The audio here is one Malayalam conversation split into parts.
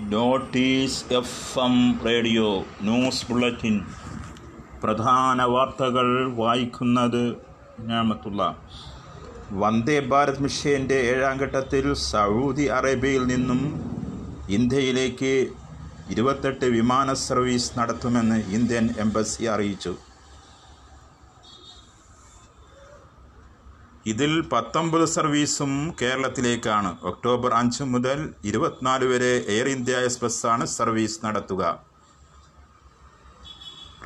Notice F M radio news bulletin. പ്രധാന വാർത്തകൾ വായിക്കുന്നത് ഞാമത്തുള്ള. വന്ദേ ഭാരത് മിഷന്റെ ഏഴാം ഘട്ടത്തിൽ സൗദി അറേബ്യയിൽ നിന്നും ഇന്ത്യയിലേക്ക് ഇരുപത്തെട്ട് വിമാന സർവീസ് നടത്തുമെന്ന് ഇന്ത്യൻ എംബസി അറിയിച്ചു. ഇതിൽ പത്തൊമ്പത് സർവീസും കേരളത്തിലേക്കാണ്. ഒക്ടോബർ അഞ്ച് മുതൽ ഇരുപത്തിനാല് വരെ എയർ ഇന്ത്യ എക്സ്പ്രസ്സാണ് സർവീസ് നടത്തുക.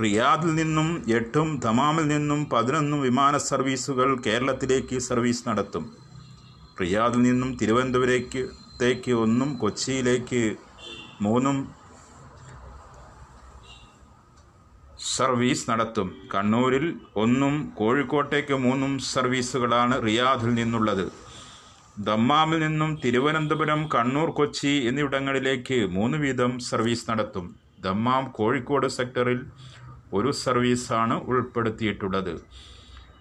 റിയാദിൽ നിന്നും എട്ടും ദമാമിൽ നിന്നും പതിനൊന്നും വിമാന സർവീസുകൾ കേരളത്തിലേക്ക് സർവീസ് നടത്തും. റിയാദിൽ നിന്നും തിരുവനന്തപുരത്തേക്ക് ഒന്നും കൊച്ചിയിലേക്ക് മൂന്നും സർവീസ് നടത്തും. കണ്ണൂരിൽ ഒന്നും കോഴിക്കോട്ടേക്ക് മൂന്നും സർവീസുകളാണ് റിയാദിൽ നിന്നുള്ളത്. ദമ്മാമിൽ നിന്നും തിരുവനന്തപുരം കണ്ണൂർ കൊച്ചി എന്നിവിടങ്ങളിലേക്ക് മൂന്ന് വീതം സർവീസ് നടത്തും. ദമ്മാം കോഴിക്കോട് സെക്ടറിൽ ഒരു സർവീസാണ് ഉൾപ്പെടുത്തിയിട്ടുള്ളത്.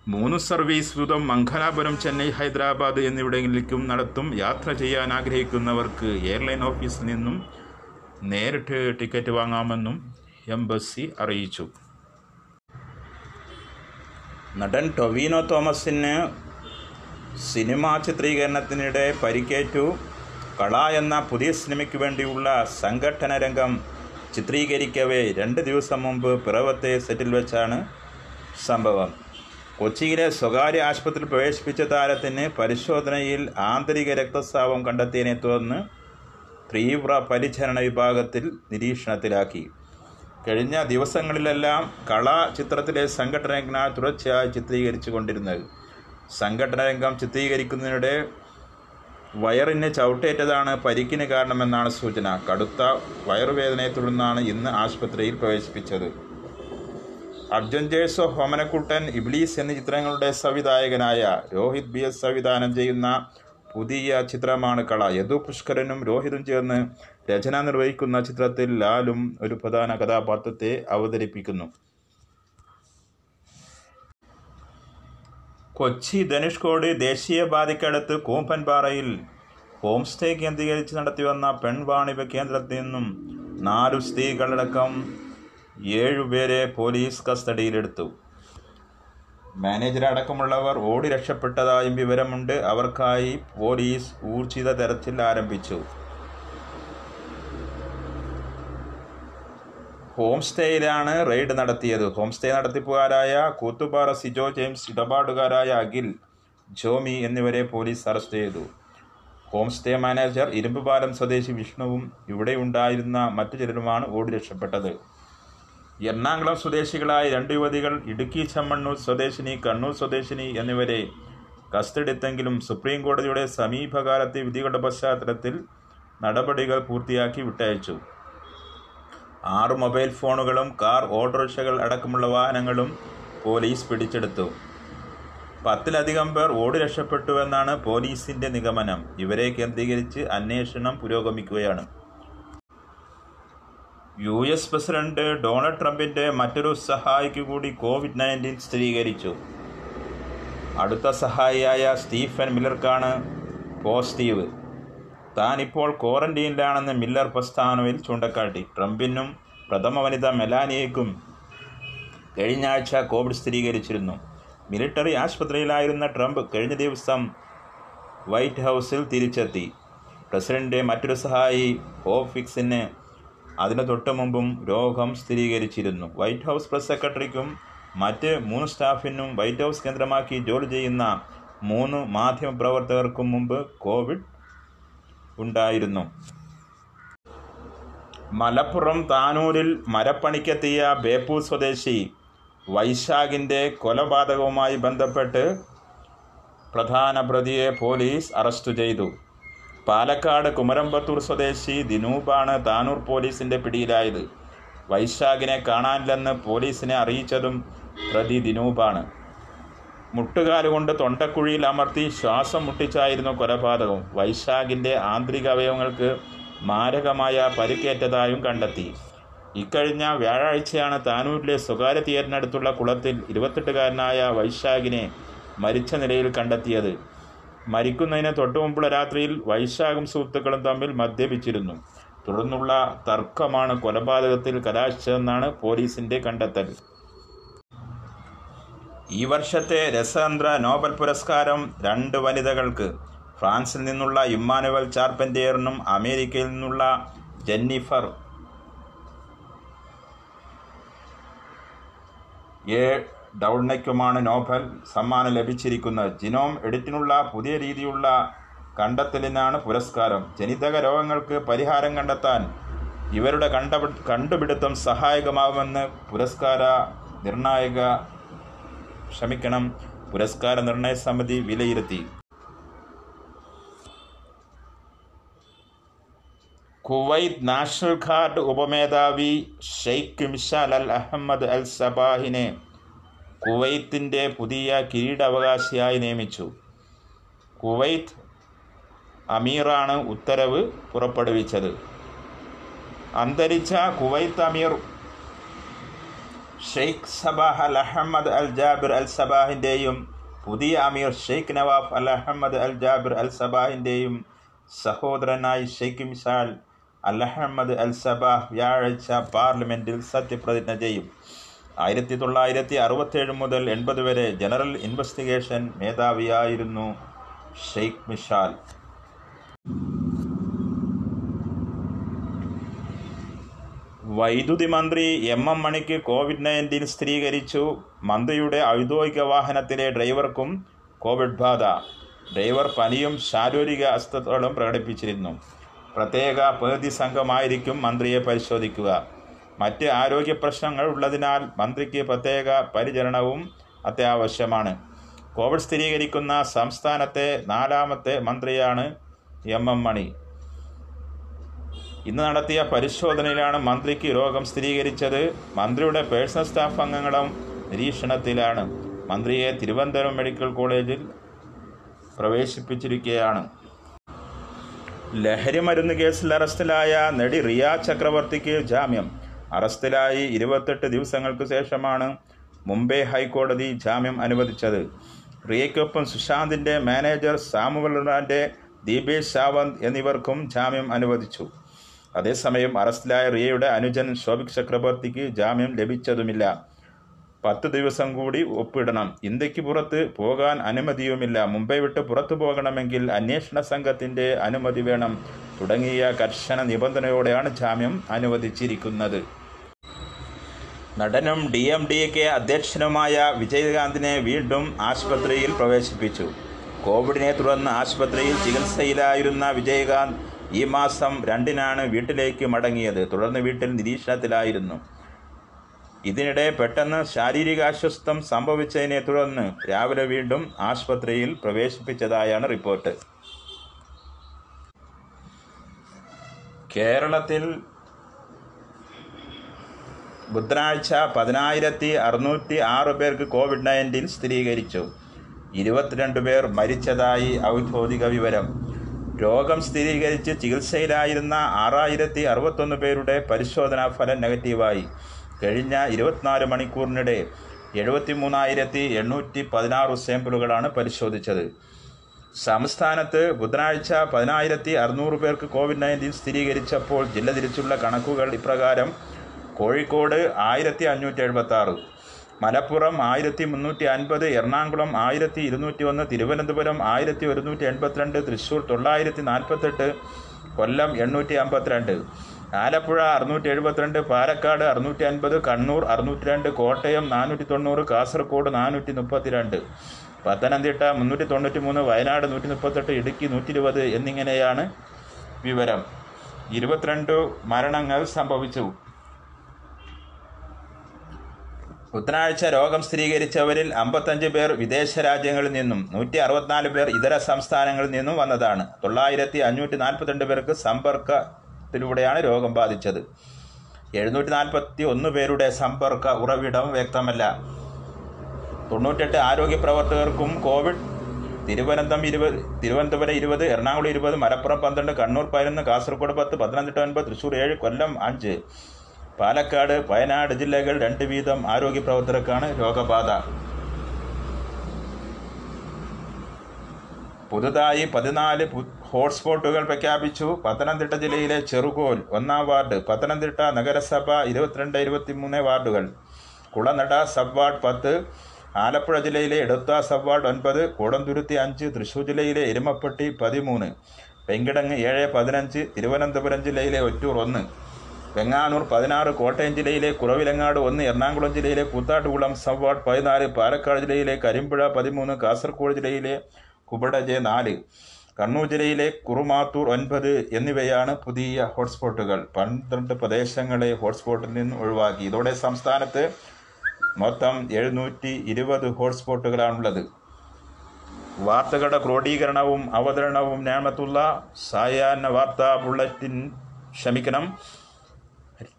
മൂന്ന് സർവീസ് വീതം മംഗലാപുരം ചെന്നൈ ഹൈദരാബാദ് എന്നിവിടങ്ങളിലേക്കും നടത്തും. യാത്ര ചെയ്യാൻ ആഗ്രഹിക്കുന്നവർക്ക് എയർലൈൻ ഓഫീസിൽ നിന്നും നേരിട്ട് ടിക്കറ്റ് വാങ്ങാമെന്നും എംബസി അറിയിച്ചു. നടൻ ടൊവിനോ തോമസിന് സിനിമാ ചിത്രീകരണത്തിനിടെ പരിക്കേറ്റു. കള എന്ന പുതിയ സിനിമയ്ക്ക് വേണ്ടിയുള്ള സംഘടന രംഗം ചിത്രീകരിക്കവേ രണ്ട് ദിവസം മുമ്പ് പിറവത്തെ സെറ്റിൽ വെച്ചാണ് സംഭവം. കൊച്ചിയിലെ സ്വകാര്യ ആശുപത്രിയിൽ പ്രവേശിപ്പിച്ച താരത്തിന് പരിശോധനയിൽ ആന്തരിക രക്തസ്രാവം കണ്ടെത്തിയതിനെ തുടർന്ന് തീവ്ര പരിചരണ വിഭാഗത്തിൽ നിരീക്ഷണത്തിലാക്കി. കഴിഞ്ഞ ദിവസങ്ങളിലെല്ലാം കള ചിത്രത്തിലെ സംഘടന തുടർച്ചയായി ചിത്രീകരിച്ചു കൊണ്ടിരുന്നത് സംഘടന രംഗം ചിത്രീകരിക്കുന്നതിനിടെ വയറിന് ചവിട്ടേറ്റതാണ് പരിക്കിന് കാരണമെന്നാണ് സൂചന. കടുത്ത വയറുവേദനയെ തുടർന്നാണ് ഇന്ന് ആശുപത്രിയിൽ പ്രവേശിപ്പിച്ചത്. അർജുൻ ജേഴ്സോ ഹോമനക്കുട്ടൻ ഇബ്ലീസ് എന്നീ ചിത്രങ്ങളുടെ സംവിധായകനായ രോഹിത് ബി എസ് സംവിധാനം ചെയ്യുന്ന പുതിയ ചിത്രമാണ് കള. യദു പുഷ്കരനും രോഹിതും ചേർന്ന് രചന നിർവഹിക്കുന്ന ചിത്രത്തിൽ ലാലും ഒരു പ്രധാന കഥാപാത്രത്തെ അവതരിപ്പിക്കുന്നു. കൊച്ചി ധനുഷ്കോടി ദേശീയപാതയ്ക്കടുത്ത് കൂമ്പൻപാറയിൽ ഹോം സ്റ്റേ കേന്ദ്രീകരിച്ച് നടത്തിവന്ന പെൺവാണിഭ കേന്ദ്രത്തിൽ നിന്നും നാലു സ്ത്രീകളടക്കം ഏഴുപേരെ പോലീസ് കസ്റ്റഡിയിലെടുത്തു. മാനേജർ അടക്കമുള്ളവർ ഓടി രക്ഷപ്പെട്ടതായും വിവരമുണ്ട്. അവർക്കായി പോലീസ് ഊർജിത തെരച്ചിൽ ആരംഭിച്ചു. ഹോം സ്റ്റേയിലാണ് റെയ്ഡ് നടത്തിയത്. ഹോം സ്റ്റേ നടത്തിപ്പുകാരായ കൂത്തുപാറ സിജോ ജെയിംസ് ഇടപാടുകാരായ അഖിൽ ജോമി എന്നിവരെ പോലീസ് അറസ്റ്റ് ചെയ്തു. ഹോം സ്റ്റേ മാനേജർ ഇരുമ്പുപാലം സ്വദേശി വിഷ്ണുവും ഇവിടെ ഉണ്ടായിരുന്ന മറ്റു ചിലരുമാണ് ഓടി രക്ഷപ്പെട്ടത്. എറണാകുളം സ്വദേശികളായ രണ്ട് യുവതികൾ ഇടുക്കി ചമ്മണ്ണൂർ സ്വദേശിനി കണ്ണൂർ സ്വദേശിനി എന്നിവരെ കസ്റ്റഡിയെടുത്തെങ്കിലും സുപ്രീം കോടതിയുടെ സമീപകാലത്തെ വിധികളുടെ പശ്ചാത്തലത്തിൽ നടപടികൾ പൂർത്തിയാക്കി വിട്ടയച്ചു. ആറ് മൊബൈൽ ഫോണുകളും കാർ ഓട്ടോറിക്ഷകൾ അടക്കമുള്ള വാഹനങ്ങളും പോലീസ് പിടിച്ചെടുത്തു. പത്തിലധികം പേർ ഓടി രക്ഷപ്പെട്ടുവെന്നാണ് പോലീസിന്റെ നിഗമനം. ഇവരെ കേന്ദ്രീകരിച്ച് അന്വേഷണം പുരോഗമിക്കുകയാണ്. യു എസ് പ്രസിഡന്റ് ഡൊണാൾഡ് ട്രംപിന്റെ മറ്റൊരു സഹായിക്കു കൂടി കോവിഡ് നയന്റീൻ സ്ഥിരീകരിച്ചു. അടുത്ത സഹായിയായ സ്റ്റീഫൻ മില്ലർക്കാണ് പോസിറ്റീവ്. താൻ ഇപ്പോൾ ക്വാറന്റീനിലാണെന്ന് മില്ലർ പ്രസ്താവനയിൽ ചൂണ്ടിക്കാട്ടി. ട്രംപിനും പ്രഥമ വനിത മെലാനിയയ്ക്കും കഴിഞ്ഞ ആഴ്ച കോവിഡ് സ്ഥിരീകരിച്ചിരുന്നു. മിലിറ്ററി ആശുപത്രിയിലായിരുന്ന ട്രംപ് കഴിഞ്ഞ ദിവസം വൈറ്റ് ഹൗസിൽ തിരിച്ചെത്തി. പ്രസിഡന്റ് മറ്റൊരു സഹായി ഹോഫിക്സിന് അതിനു തൊട്ടു മുമ്പും രോഗം സ്ഥിരീകരിച്ചിരുന്നു. വൈറ്റ് ഹൗസ് പ്രസ് സെക്രട്ടറിക്കും മറ്റ് മൂന്ന് സ്റ്റാഫിനും വൈറ്റ് ഹൗസ് കേന്ദ്രമാക്കി ജോലി ചെയ്യുന്ന മൂന്ന് മാധ്യമപ്രവർത്തകർക്കും മുമ്പ് കോവിഡ് ഉണ്ടായിരുന്നു. മലപ്പുറം താനൂരിൽ മരപ്പണിക്കെത്തിയ ബേപ്പൂർ സ്വദേശി വൈശാഖിന്റെ കൊലപാതകവുമായി ബന്ധപ്പെട്ട് പ്രധാന പ്രതിയെ പോലീസ് അറസ്റ്റ് ചെയ്തു. പാലക്കാട് കുമരമ്പത്തൂർ സ്വദേശി ദിനൂപാണ് താനൂർ പോലീസിന്റെ പിടിയിലായത്. വൈശാഖിനെ കാണാനില്ലെന്ന് പോലീസിനെ അറിയിച്ചതും പ്രതി ദിനൂപാണ്. മുട്ടുകാലുകൊണ്ട് തൊണ്ടക്കുഴിയിൽ അമർത്തി ശ്വാസം മുട്ടിച്ചായിരുന്നു കൊലപാതകവും വൈശാഖിന്റെ ആന്തരിക അവയവങ്ങൾക്ക് മാരകമായ പരിക്കേറ്റതായും കണ്ടെത്തി. ഇക്കഴിഞ്ഞ വ്യാഴാഴ്ചയാണ് താനൂരിലെ സ്വകാര്യ തിയേറ്ററിനടുത്തുള്ള കുളത്തിൽ ഇരുപത്തെട്ടുകാരനായ വൈശാഖിനെ മരിച്ച നിലയിൽ കണ്ടെത്തിയത്. മരിക്കുന്നതിന് തൊട്ടുമുമ്പുള്ള രാത്രിയിൽ വൈശാഖും സുഹൃത്തുക്കളും തമ്മിൽ മദ്യപിച്ചിരുന്നു. തുടർന്നുള്ള തർക്കമാണ് കൊലപാതകത്തിൽ കലാശിച്ചതെന്നാണ് പോലീസിന്റെ കണ്ടെത്തൽ. ഈ വർഷത്തെ രസതന്ത്ര നോബൽ പുരസ്കാരം രണ്ട് വനിതകൾക്ക്. ഫ്രാൻസിൽ നിന്നുള്ള ഇമ്മാനുവൽ ചാർപ്പന്റിയറിനും അമേരിക്കയിൽ നിന്നുള്ള ജെന്നിഫർ. എ. ഡൗണയ്ക്കുമാണ് നോബൽ സമ്മാനം ലഭിച്ചിരിക്കുന്നത്. ജിനോം എഡിറ്റിനുള്ള പുതിയ രീതിയുള്ള കണ്ടെത്തലിനാണ് പുരസ്കാരം. ജനിതക രോഗങ്ങൾക്ക് പരിഹാരം കണ്ടെത്താൻ ഇവരുടെ കണ്ടപി കണ്ടുപിടുത്തം സഹായകമാവുമെന്ന് പുരസ്കാര നിർണായക ക്ഷമിക്കണം. പുരസ്കാര നിർണയ സമിതി വിലയിരുത്തി. Kuwait national guard ഉപമേധാവി Sheikh Mishal Al Ahmad Al സബാഹിനെ കുവൈത്തിന്റെ പുതിയ കിരീടാവകാശിയായി നിയമിച്ചു. കുവൈത്ത് അമീറാണ് ഉത്തരവ് പുറപ്പെടുവിച്ചത്. അന്തരിച്ച കുവൈത്ത് അമീർ Sheikh Sabah Al Ahmad Al Jaber Al സബാഹിന്റെയും പുതിയ അമീർ Sheikh Nawaf Al Ahmad Al Jaber Al സബാഹിന്റെയും സഹോദരനായി Sheikh Misal Al Ahmad Al Sabah വ്യാഴാഴ്ച പാർലമെന്റിൽ സത്യപ്രതിജ്ഞ ചെയ്യും. ആയിരത്തി തൊള്ളായിരത്തി അറുപത്തേഴ് മുതൽ എൺപത് വരെ ജനറൽ ഇൻവെസ്റ്റിഗേഷൻ മേധാവിയായിരുന്നു ഷെയ്ഖ് മിഷാൽ വൈദ്യുതി മന്ത്രി എം എം മണിക്ക് കോവിഡ് നയന്റീൻ സ്ഥിരീകരിച്ചു. മന്ത്രിയുടെ ഔദ്യോഗിക വാഹനത്തിലെ ഡ്രൈവർക്കും കോവിഡ് ബാധ. ഡ്രൈവർ പനിയും ശാരീരിക അസ്വസ്ഥതകളും പ്രകടിപ്പിച്ചിരുന്നു. പ്രത്യേക പ്രതിനിധി സംഘമായിരിക്കും മന്ത്രിയെ പരിശോധിക്കുക. മറ്റ് ആരോഗ്യ പ്രശ്നങ്ങൾ ഉള്ളതിനാൽ മന്ത്രിക്ക് പ്രത്യേക പരിചരണവും അത്യാവശ്യമാണ്. കോവിഡ് സ്ഥിരീകരിക്കുന്ന സംസ്ഥാനത്തെ നാലാമത്തെ മന്ത്രിയാണ് എം എം മണി. ഇന്ന് നടത്തിയ പരിശോധനയിലാണ് മന്ത്രിക്ക് രോഗം സ്ഥിരീകരിച്ചത്. മന്ത്രിയുടെ പേഴ്സണൽ സ്റ്റാഫ് അംഗങ്ങളും നിരീക്ഷണത്തിലാണ്. മന്ത്രിയെ തിരുവനന്തപുരം മെഡിക്കൽ കോളേജിൽ പ്രവേശിപ്പിച്ചിരിക്കുകയാണ്. ലഹരി മരുന്ന് കേസിൽ അറസ്റ്റിലായ നടി റിയ ചക്രവർത്തിക്ക് ജാമ്യം. അറസ്റ്റിലായി ഇരുപത്തെട്ട് ദിവസങ്ങൾക്ക് ശേഷമാണ് മുംബൈ ഹൈക്കോടതി ജാമ്യം അനുവദിച്ചത്. റിയയ്ക്കൊപ്പം സുശാന്തിന്റെ മാനേജർ സാമുവൽ റാന്റെ ദീപേഷ് സാവന്ത് എന്നിവർക്കും ജാമ്യം അനുവദിച്ചു. അതേസമയം അറസ്റ്റിലായ റിയയുടെ അനുജൻ ശോഭിക് ചക്രവർത്തിക്ക് ജാമ്യം ലഭിച്ചതുമില്ല. പത്ത് ദിവസം കൂടി ഒപ്പിടണം. ഇന്ത്യയ്ക്ക് പുറത്ത് പോകാൻ അനുമതിയുമില്ല. മുംബൈ വിട്ട് പുറത്തു പോകണമെങ്കിൽ അന്വേഷണ സംഘത്തിന്റെ അനുമതി വേണം. തുടങ്ങിയ കർശന നിബന്ധനയോടെയാണ് ജാമ്യം അനുവദിച്ചിരിക്കുന്നത്. നടനും ഡി എം ഡി കെ അധ്യക്ഷനുമായ വിജയകാന്തിനെ വീണ്ടും ആശുപത്രിയിൽ പ്രവേശിപ്പിച്ചു. കോവിഡിനെ തുടർന്ന് ആശുപത്രിയിൽ ചികിത്സയിലായിരുന്ന വിജയകാന്ത് ഈ മാസം രണ്ടിനാണ് വീട്ടിലേക്ക് മടങ്ങിയത്. തുടർന്ന് വീട്ടിൽ നിരീക്ഷണത്തിലായിരുന്നു. ഇതിനിടെ പെട്ടെന്ന് ശാരീരിക അസ്വസ്ഥം സംഭവിച്ചതിനെ തുടർന്ന് രാവിലെ വീണ്ടും ആശുപത്രിയിൽ പ്രവേശിപ്പിച്ചതായാണ് റിപ്പോർട്ട്. കേരളത്തിൽ ബുധനാഴ്ച പതിനായിരത്തി അറുന്നൂറ്റി ആറ് പേർക്ക് കോവിഡ് നയന്റീൻ സ്ഥിരീകരിച്ചു. ഇരുപത്തിരണ്ട് പേർ മരിച്ചതായി ഔദ്യോഗിക വിവരം. രോഗം സ്ഥിരീകരിച്ച് ചികിത്സയിലായിരുന്ന ആറായിരത്തി അറുപത്തൊന്ന് പേരുടെ പരിശോധനാ ഫലം നെഗറ്റീവായി. കഴിഞ്ഞ ഇരുപത്തിനാല് മണിക്കൂറിനിടെ എഴുപത്തി മൂന്നായിരത്തി എണ്ണൂറ്റി പതിനാറ് സാമ്പിളുകളാണ് പരിശോധിച്ചത്. സംസ്ഥാനത്ത് ബുധനാഴ്ച പതിനായിരത്തി അറുന്നൂറ് പേർക്ക് കോവിഡ് നയന്റീൻ സ്ഥിരീകരിച്ചപ്പോൾ ജില്ല തിരിച്ചുള്ള കണക്കുകൾ ഇപ്രകാരം കോഴിക്കോട് ആയിരത്തി അഞ്ഞൂറ്റി എഴുപത്തി മലപ്പുറം ആയിരത്തി മുന്നൂറ്റി അൻപത് എറണാകുളം ആയിരത്തി ഇരുന്നൂറ്റി ഒന്ന് തിരുവനന്തപുരം ആയിരത്തി ഒരുന്നൂറ്റി എൺപത്തിരണ്ട് തൃശ്ശൂർ തൊള്ളായിരത്തി നാൽപ്പത്തെട്ട് കൊല്ലം എണ്ണൂറ്റി അമ്പത്തിരണ്ട്. ആലപ്പുഴ അറുന്നൂറ്റി എഴുപത്തിരണ്ട് പാലക്കാട് അറുന്നൂറ്റി അൻപത് കണ്ണൂർ അറുന്നൂറ്റി രണ്ട് കോട്ടയം നാനൂറ്റി തൊണ്ണൂറ് കാസർഗോഡ് നാനൂറ്റി മുപ്പത്തിരണ്ട്. പത്തനംതിട്ട മുന്നൂറ്റി തൊണ്ണൂറ്റി മൂന്ന് വയനാട് നൂറ്റി മുപ്പത്തെട്ട് ഇടുക്കി നൂറ്റി ഇരുപത് എന്നിങ്ങനെയാണ് വിവരം. ഇരുപത്തിരണ്ട് മരണങ്ങൾ സംഭവിച്ചു. ബുധനാഴ്ച രോഗം സ്ഥിരീകരിച്ചവരിൽ അമ്പത്തഞ്ച് പേർ വിദേശ രാജ്യങ്ങളിൽ നിന്നും നൂറ്റി അറുപത്തിനാല് പേർ ഇതര സംസ്ഥാനങ്ങളിൽ നിന്നും വന്നതാണ്. തൊള്ളായിരത്തി അഞ്ഞൂറ്റി നാൽപ്പത്തിരണ്ട് പേർക്ക് സമ്പർക്കത്തിലൂടെയാണ് രോഗം ബാധിച്ചത്. എഴുന്നൂറ്റി നാൽപ്പത്തി ഒന്ന് പേരുടെ സമ്പർക്ക ഉറവിടം വ്യക്തമല്ല. തൊണ്ണൂറ്റെട്ട് ആരോഗ്യ പ്രവർത്തകർക്കും കോവിഡ് തിരുവനന്തപുരം ഇരുപത് തിരുവനന്തപുരം ഇരുപത് എറണാകുളം ഇരുപത് മലപ്പുറം പന്ത്രണ്ട് കണ്ണൂർ പതിനൊന്ന് കാസർഗോഡ് പത്ത് പത്തനംതിട്ട ഒൻപത് തൃശ്ശൂർ ഏഴ് കൊല്ലം അഞ്ച്. പാലക്കാട് വയനാട് ജില്ലകൾ രണ്ട് വീതം ആരോഗ്യ പ്രവർത്തകർക്കാണ് രോഗബാധ. പുതുതായി പതിനാല് ഹോട്ട്സ്പോട്ടുകൾ പ്രഖ്യാപിച്ചു. പത്തനംതിട്ട ജില്ലയിലെ ചെറുകോൽ ഒന്നാം വാർഡ് പത്തനംതിട്ട നഗരസഭ ഇരുപത്തിരണ്ട് ഇരുപത്തിമൂന്ന് വാർഡുകൾ. കുളനട സബ് വാർഡ് പത്ത് ആലപ്പുഴ ജില്ലയിലെ എടുത്ത സബ് വാർഡ് ഒൻപത് കോടന്തുരുത്തി അഞ്ച് തൃശൂർ ജില്ലയിലെ എരുമപ്പെട്ടി പതിമൂന്ന് പെങ്കിടങ്ങ് ഏഴ് പതിനഞ്ച് തിരുവനന്തപുരം ജില്ലയിലെ ഒറ്റൂർ ഒന്ന്. വെങ്ങാനൂർ പതിനാറ് കോട്ടയം ജില്ലയിലെ കുറവിലങ്ങാട് ഒന്ന് എറണാകുളം ജില്ലയിലെ കൂത്താട്ടുകുളം സബ് വാർഡ് പതിനാല് പാലക്കാട് ജില്ലയിലെ കരിമ്പുഴ പതിമൂന്ന് കാസർഗോഡ് ജില്ലയിലെ കുബടജെ നാല് കണ്ണൂർ ജില്ലയിലെ കുറുമാത്തൂർ ഒൻപത് എന്നിവയാണ് പുതിയ ഹോട്ട്സ്പോട്ടുകൾ. പന്ത്രണ്ട് പ്രദേശങ്ങളെ ഹോട്ട്സ്പോട്ടിൽ നിന്ന് ഒഴിവാക്കി. ഇതോടെ സംസ്ഥാനത്ത് മൊത്തം എഴുന്നൂറ്റി ഇരുപത് ഹോട്ട്സ്പോട്ടുകളാണുള്ളത്. വാർത്തകളുടെ ക്രോഡീകരണവും അവതരണവും ഞാമത്തുള്ള സായാഹ്ന വാർത്താ ബുള്ളറ്റിൻ. ക്ഷമിക്കണം.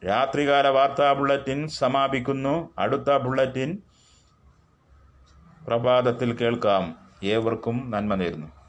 രാത്രികാല വാർത്താ ബുള്ളറ്റിൻ സമാപിക്കുന്നു. അടുത്ത ബുള്ളറ്റിൻ പ്രഭാതത്തിൽ കേൾക്കാം. ഏവർക്കും നന്മ നേരുന്നു.